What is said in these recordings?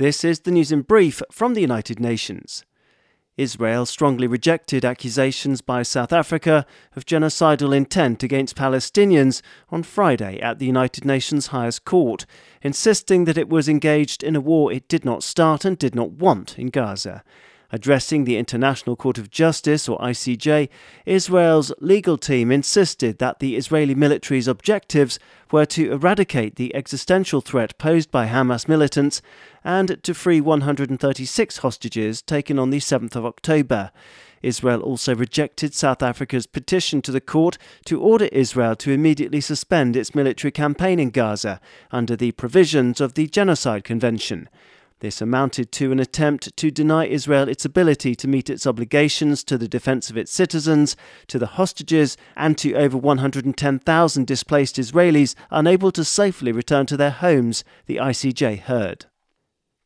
This is the news in brief from the United Nations. Israel strongly rejected accusations by South Africa of genocidal intent against Palestinians on Friday at the United Nations highest court, insisting that it was engaged in a war it did not start and did not want in Gaza. Addressing the International Court of Justice, or ICJ, Israel's legal team insisted that the Israeli military's objectives were to eradicate the existential threat posed by Hamas militants and to free 136 hostages taken on the 7th of October. Israel also rejected South Africa's petition to the court to order Israel to immediately suspend its military campaign in Gaza under the provisions of the Genocide Convention. This amounted to an attempt to deny Israel its ability to meet its obligations to the defense of its citizens, to the hostages, and to over 110,000 displaced Israelis unable to safely return to their homes, the ICJ heard.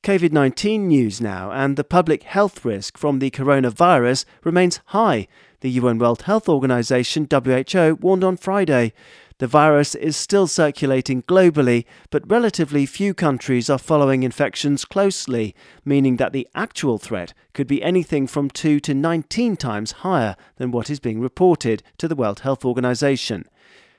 COVID 19 news now, and the public health risk from the coronavirus remains high. The UN World Health Organization, WHO, warned on Friday. The virus is still circulating globally, but relatively few countries are following infections closely, meaning that the actual threat could be anything from 2 to 19 times higher than what is being reported to the World Health Organization.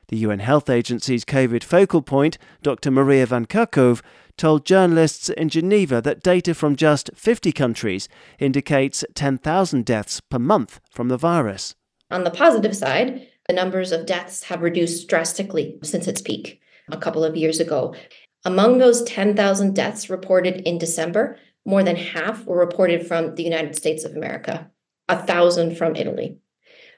The UN Health Agency's COVID focal point, Dr. Maria Van Kerkhove, told journalists in Geneva that data from just 50 countries indicates 10,000 deaths per month from the virus. On the positive side, the numbers of deaths have reduced drastically since its peak a couple of years ago. Among those 10,000 deaths reported in December, more than half were reported from the United States of America, a thousand from Italy.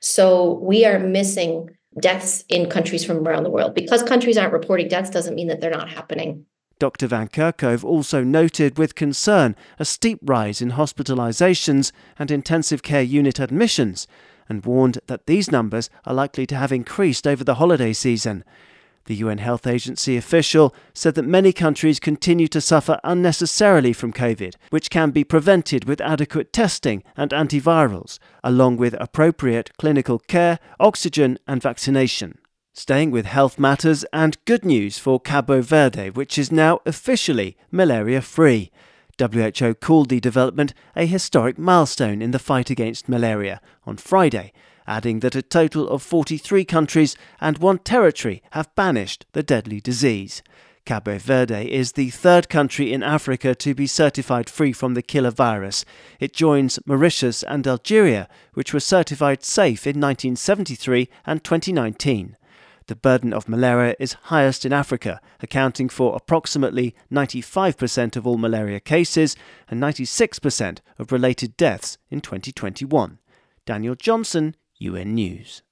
So we are missing deaths in countries from around the world. Because countries aren't reporting deaths doesn't mean that they're not happening. Dr. Van Kerkhove also noted with concern a steep rise in hospitalizations and intensive care unit admissions and warned that these numbers are likely to have increased over the holiday season. The UN Health Agency official said that many countries continue to suffer unnecessarily from COVID, which can be prevented with adequate testing and antivirals, along with appropriate clinical care, oxygen, and vaccination. Staying with health matters and good news for Cabo Verde, which is now officially malaria free. WHO called the development a historic milestone in the fight against malaria on Friday, adding that a total of 43 countries and one territory have banished the deadly disease. Cabo Verde is the third country in Africa to be certified free from the killer virus. It joins Mauritius and Algeria, which were certified safe in 1973 and 2019. The burden of malaria is highest in Africa, accounting for approximately 95% of all malaria cases and 96% of related deaths in 2021. Daniel Johnson, UN News.